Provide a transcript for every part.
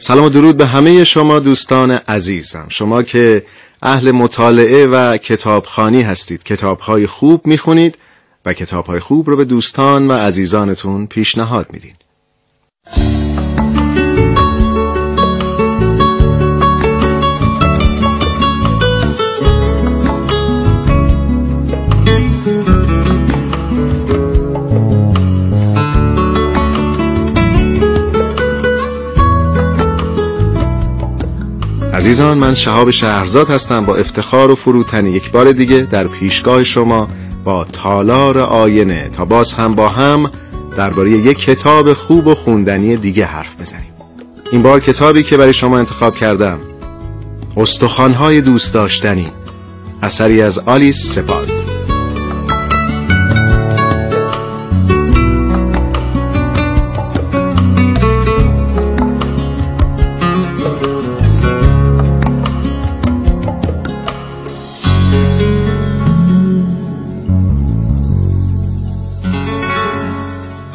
سلام و درود به همه شما دوستان عزیزم. شما که اهل مطالعه و کتابخانی هستید کتابهای خوب می‌خونید و کتابهای خوب رو به دوستان و عزیزانتون پیشنهاد میدین. عزیزان من شهاب شهرزاد هستم با افتخار و فروتنی یک بار دیگه در پیشگاه شما با تالار آینه. تا باز هم با هم درباره یک کتاب خوب و خوندنی دیگه حرف بزنیم. این بار کتابی که برای شما انتخاب کردم استخوانهای دوست داشتنی اثری از آلیس سپالد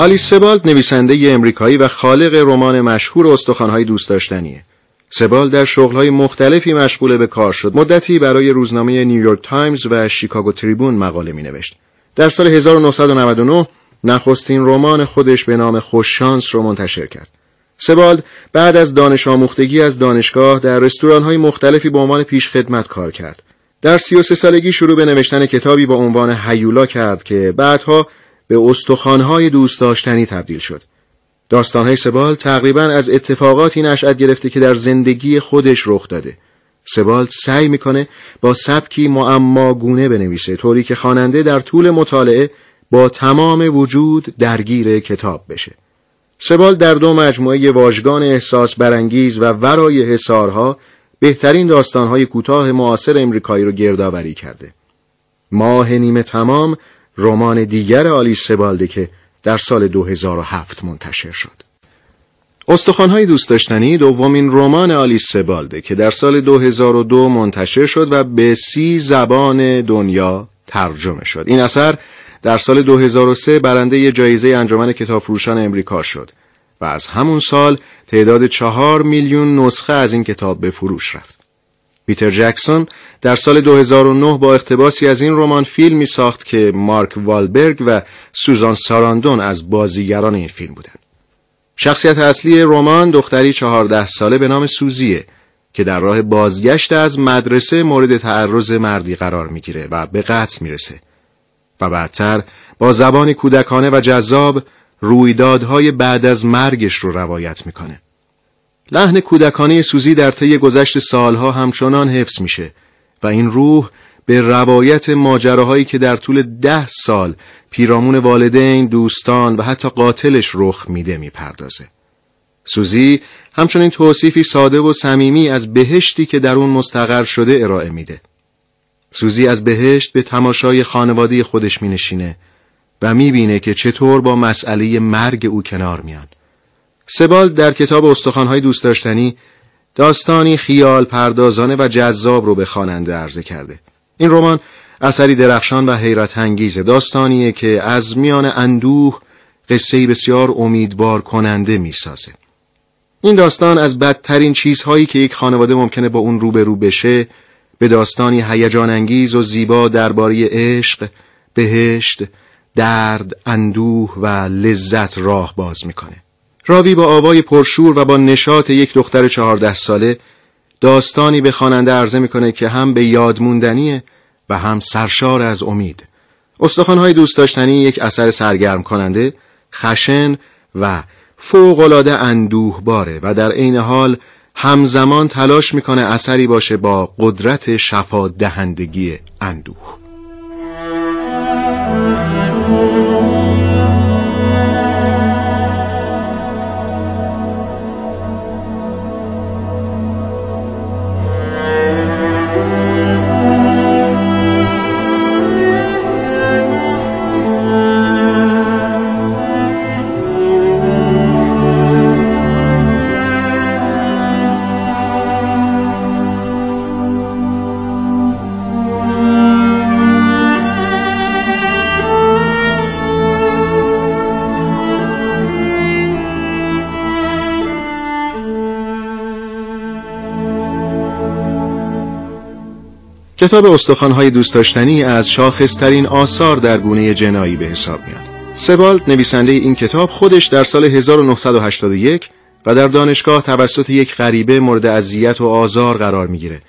آلیس سبالد نویسنده امریکایی و خالق رمان مشهور استخوان‌های دوست داشتنیه. سبالد در شغلهای مختلفی مشغول به کار شد. مدتی برای روزنامه نیویورک تایمز و شیکاگو تریبون مقاله می نوشت. در سال 1999 نخستین رمان خودش به نام خوششانس رو منتشر کرد. سبالد بعد از دانش آموختگی از دانشگاه در رستوران‌های مختلفی به عنوان پیشخدمت کار کرد. در 33 سالگی شروع به نوشتن کتابی با عنوان هیولا کرد که بعدها به استخوانهای دوست داشتنی تبدیل شد. داستانهای سبال تقریبا از اتفاقاتی نشأت گرفته که در زندگی خودش رخ داده. سبالت سعی می‌کنه با سبکی معماگونه بنویسه طوری که خواننده در طول مطالعه با تمام وجود درگیر کتاب بشه. سبال در دو مجموعه واژگان احساس برانگیز و ورای حسارها بهترین داستانهای کوتاه معاصر امریکایی رو گردآوری کرده. ماه نیمه تمام رمان دیگر آلیس سبالده که در سال 2007 منتشر شد. استخوانهای دوست داشتنی دومین رمان آلیس سبالده که در سال 2002 منتشر شد و به سی زبان دنیا ترجمه شد. این اثر در سال 2003 برنده جایزه انجمن کتابفروشان امریکا شد و از همون سال تعداد چهار میلیون نسخه از این کتاب به فروش رفت. پیتر جکسون در سال 2009 با اقتباسی از این رمان فیلمی ساخت که مارک والبرگ و سوزان ساراندون از بازیگران این فیلم بودند. شخصیت اصلی رمان دختری چهارده ساله به نام سوزیه که در راه بازگشت از مدرسه مورد تعرض مردی قرار می‌گیره و به قتل می‌رسه و بعدتر با زبان کودکانه و جذاب رویدادهای بعد از مرگش رو روایت می‌کنه. لحن کودکانه سوزی در طی گذشت سالها همچنان حفظ میشه و این روح به روایت ماجراهایی که در طول ده سال پیرامون والدین، دوستان و حتی قاتلش رخ میده می‌پردازه. سوزی همچنین توصیفی ساده و صمیمی از بهشتی که در اون مستقر شده ارائه میده. سوزی از بهشت به تماشای خانواده خودش مینشینه و می‌بینه که چطور با مسئله مرگ او کنار میان. سبال در کتاب استخوانهای دوست داشتنی داستانی خیال پردازانه و جذاب رو به خواننده عرضه کرده. این رمان اثری درخشان و حیرت انگیزه داستانیه که از میان اندوه قصه بسیار امیدوار کننده می‌سازه. این داستان از بدترین چیزهایی که یک خانواده ممکنه با اون روبرو بشه به داستانی هیجان انگیز و زیبا درباره عشق، بهشت، درد، اندوه و لذت راه باز می‌کنه. راوی با آوای پرشور و با نشاط یک دختر چهارده ساله داستانی به خواننده عرضه می‌کنه که هم به یادموندنیه و هم سرشار از امید. استخوانهای دوست داشتنی یک اثر سرگرم کننده، خشن و فوقالعاده اندوه باره و در عین حال همزمان تلاش می‌کنه اثری باشه با قدرت شفا دهندگی اندوه. کتاب استخوان‌های دوست داشتنی از شاخصترین آثار در گونه جنایی به حساب میاد. سبالد نویسنده این کتاب خودش در سال 1981 و در دانشگاه توسط یک غریبه مورد اذیت و آزار قرار می‌گیره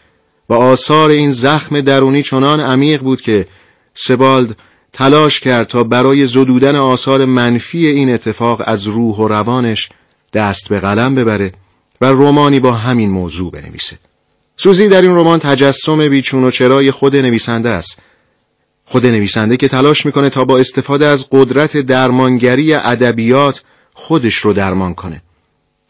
و آثار این زخم درونی چنان عمیق بود که سبالد تلاش کرد تا برای زدودن آثار منفی این اتفاق از روح و روانش دست به قلم ببره و رومانی با همین موضوع بنویسه. سوزی در این رمان تجسم بیچون و چرای خود نویسنده است. خود نویسنده که تلاش می‌کنه تا با استفاده از قدرت درمانگری ادبیات خودش رو درمان کنه.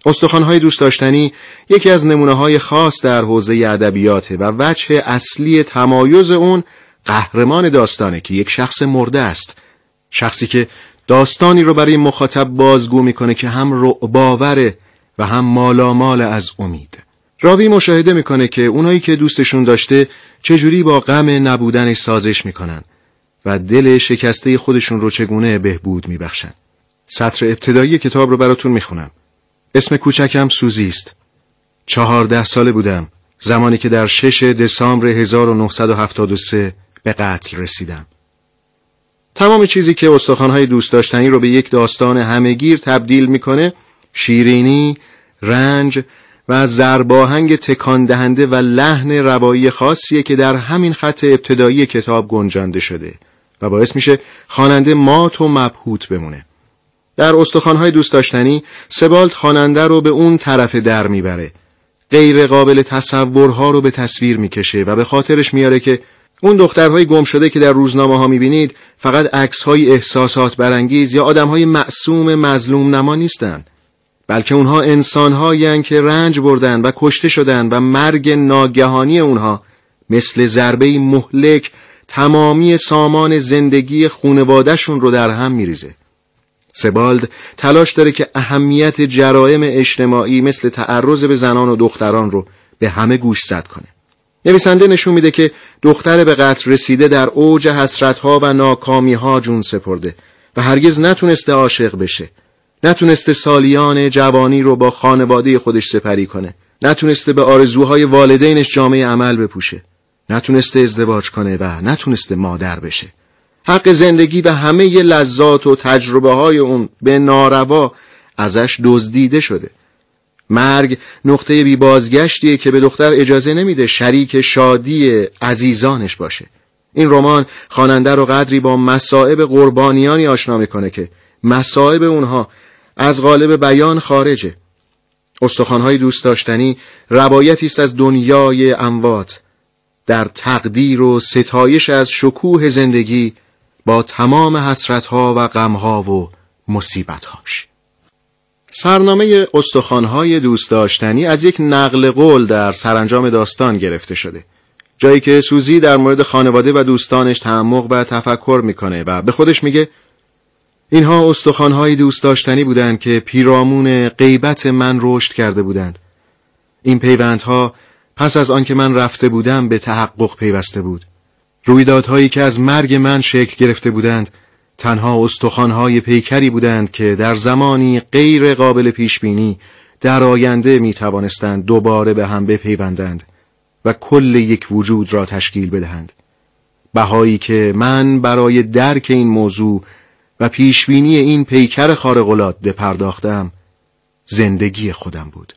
استخوانهای دوست داشتنی یکی از نمونه های خاص در حوزه ادبیاته و وجه اصلی تمایز اون قهرمان داستانه که یک شخص مرده است شخصی که داستانی رو برای مخاطب بازگو می‌کنه که هم رعباوره و هم مالامال از امید راوی مشاهده می‌کنه که اونایی که دوستشون داشته چجوری با غم نبودنش سازش می‌کنن و دل شکسته خودشون رو چگونه بهبود میبخشن. سطر ابتدایی کتاب رو براتون می‌خونم. اسم کوچکم سوزی است. چهارده ساله بودم زمانی که در شش دسامبر 1973 به قتل رسیدم. تمام چیزی که استخوانهای دوست داشتنی رو به یک داستان همهگیر تبدیل می‌کنه شیرینی، رنج و زرباهنگ تکان دهنده و لحن روایی خاصیه که در همین خط ابتدایی کتاب گنجانده شده و باعث میشه خواننده مات و مبهوت بمونه. در استخوانهای دوست داشتنی سبالت خواننده رو به اون طرف در می‌بره. غیر قابل تصورها رو به تصویر می‌کشه و به خاطرش میاره که اون دخترهای گم شده که در روزنامه ها می‌بینید فقط عکس های احساسات برانگیز یا آدم های معصوم مظلوم نما نیستند بلکه اونها انسان که رنج بردن و کشته شدن و مرگ ناگهانی اونها مثل ضربه مهلک تمامی سامان زندگی خونوادهشون رو در هم میریزه. سبالد تلاش داره که اهمیت جرائم اجتماعی مثل تعرض به زنان و دختران رو به همه گوش زد کنه. نویسنده نشون میده که دختر به قتل رسیده در اوج حسرتها و ناکامیها جون سپرده و هرگز نتونسته عاشق بشه. نتونسته سالیان جوانی رو با خانواده خودش سپری کنه. نتونسته به آرزوهای والدینش جامعه عمل بپوشه. نتونسته ازدواج کنه و نتونسته مادر بشه. حق زندگی و همه لذات و تجربه های اون به ناروا ازش دزدیده شده. مرگ نقطه بی بازگشتیه که به دختر اجازه نمیده شریک شادی عزیزانش باشه. این رمان خواننده رو قدری با مصائب قربانیانی آشنا می‌کنه که مصائب اونها از غالب بیان خارجه. استخوانهای دوست داشتنی روایتی است از دنیای اموات. در تقدیر و ستایش از شکوه زندگی با تمام حسرتها و غمها و مصیبتهاش. سرنامه استخوانهای دوست داشتنی از یک نقل قول در سرانجام داستان گرفته شده. جایی که سوزی در مورد خانواده و دوستانش تعمق و تفکر می‌کنه و به خودش میگه اینها استخوانهای دوست داشتنی بودند که پیرامون غیبت من رشد کرده بودند. این پیوندها پس از آنکه من رفته بودم به تحقق پیوسته بود. رویدادهایی که از مرگ من شکل گرفته بودند تنها استخوانهای پیکری بودند که در زمانی غیر قابل پیش بینی در آینده می توانستند دوباره به هم بپیوندند و کل یک وجود را تشکیل بدهند. بهایی که من برای درک این موضوع و پیشبینی این پیکر خارق‌العاده پرداختم زندگی خودم بود.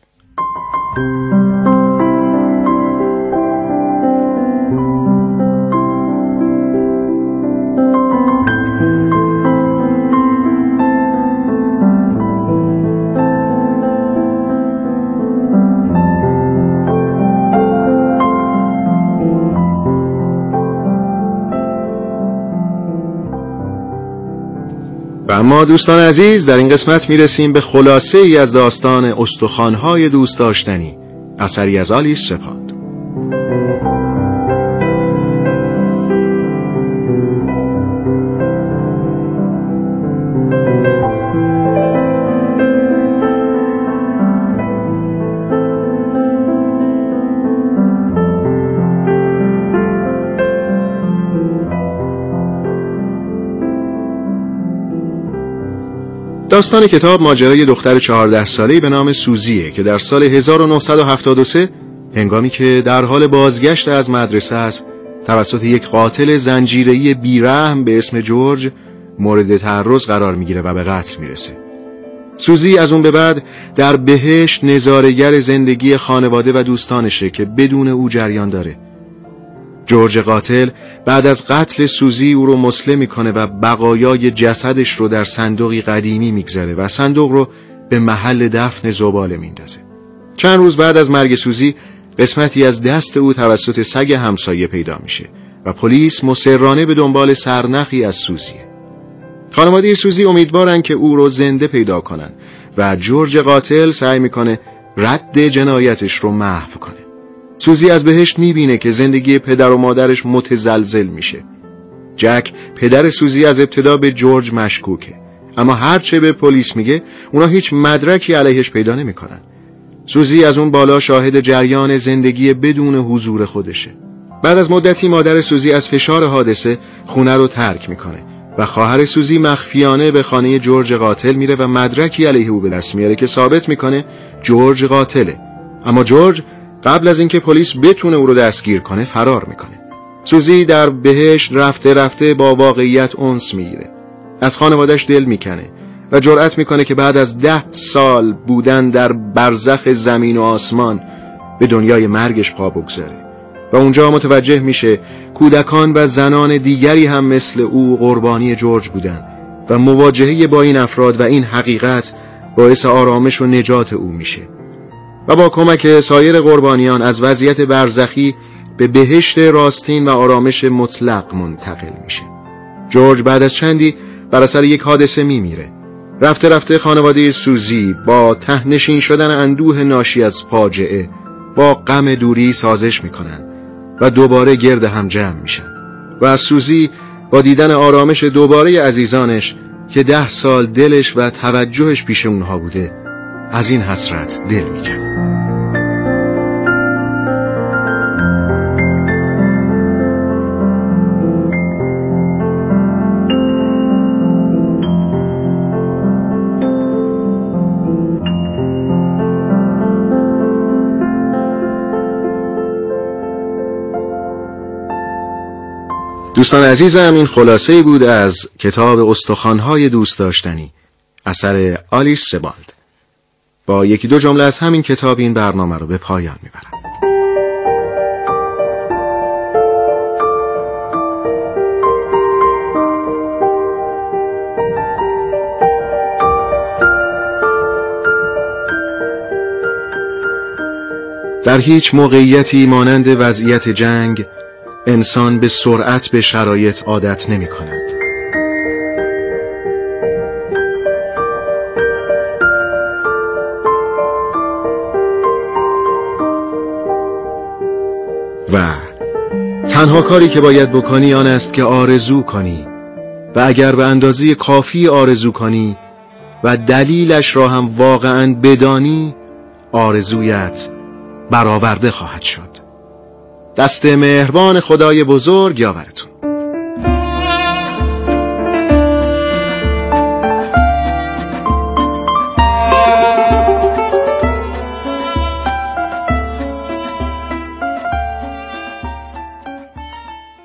و اما دوستان عزیز در این قسمت می‌رسیم به خلاصه ای از داستان استخوانهای دوست داشتنی اثری از آلیس سپاد داستان کتاب ماجرای دختر چهارده ساله‌ای به نام سوزیه که در سال 1973 هنگامی که در حال بازگشت از مدرسه است توسط یک قاتل زنجیره‌ای بیرحم به اسم جورج مورد تعرض قرار می‌گیره و به قتل می‌رسه. سوزی از اون به بعد در بهشت نظارگر زندگی خانواده و دوستانشه که بدون او جریان داره. جورج قاتل بعد از قتل سوزی او رو مسلم می‌کنه و بقایای جسدش رو در صندوقی قدیمی می‌گذاره و صندوق رو به محل دفن زباله میندازه. چند روز بعد از مرگ سوزی قسمتی از دست او توسط سگ همسایه پیدا میشه و پلیس مصرانه به دنبال سرنخی از سوزیه. خانواده سوزی امیدوارن که او رو زنده پیدا کنن و جورج قاتل سعی می‌کنه رد جنایتش رو محو کنه. سوزی از بهشت می‌بینه که زندگی پدر و مادرش متزلزل میشه. جک پدر سوزی از ابتدا به جورج مشکوکه. اما هرچه به پلیس میگه اونا هیچ مدرکی علیهش پیدا نمی‌کنن. سوزی از اون بالا شاهد جریان زندگی بدون حضور خودشه. بعد از مدتی مادر سوزی از فشار حادثه خونه رو ترک می‌کنه و خواهر سوزی مخفیانه به خانه جورج قاتل میره و مدرکی علیه او به دست میاره که ثابت می‌کنه جورج قاتله. اما جورج قبل از اینکه پلیس بتونه او رو دستگیر کنه فرار می‌کنه. سوزی در بهشت رفته رفته با واقعیت اونس می‌گیره. از خانوادش دل می‌کنه و جرأت می‌کنه که بعد از ده سال بودن در برزخ زمین و آسمان به دنیای مرگش پا بگذاره. و اونجا متوجه میشه کودکان و زنان دیگری هم مثل او قربانی جورج بودن و مواجهه با این افراد و این حقیقت باعث آرامش و نجات او میشه. و با کمک سایر قربانیان از وضعیت برزخی به بهشت راستین و آرامش مطلق منتقل میشه. جورج بعد از چندی بر اثر یک حادثه میمیره. رفته رفته خانواده سوزی با تهنشین شدن اندوه ناشی از فاجعه با غم دوری سازش می‌کنن و دوباره گرد هم جمع میشن. و سوزی با دیدن آرامش دوباره عزیزانش که ده سال دلش و توجهش پیش اونها بوده از این حسرت دل میکن دوستان عزیزم این خلاصه بود از کتاب استخوانهای دوست داشتنی اثر آلیس سبالد با یکی دو جمله از همین کتاب این برنامه رو به پایان می‌برم. در هیچ موقعیتی مانند وضعیت جنگ انسان به سرعت به شرایط عادت نمی کند. و تنها کاری که باید بکنی آن است که آرزو کنی و اگر به اندازه کافی آرزو کنی و دلیلش را هم واقعا بدانی آرزویت برآورده خواهد شد. دست مهربان خدای بزرگ یاورتون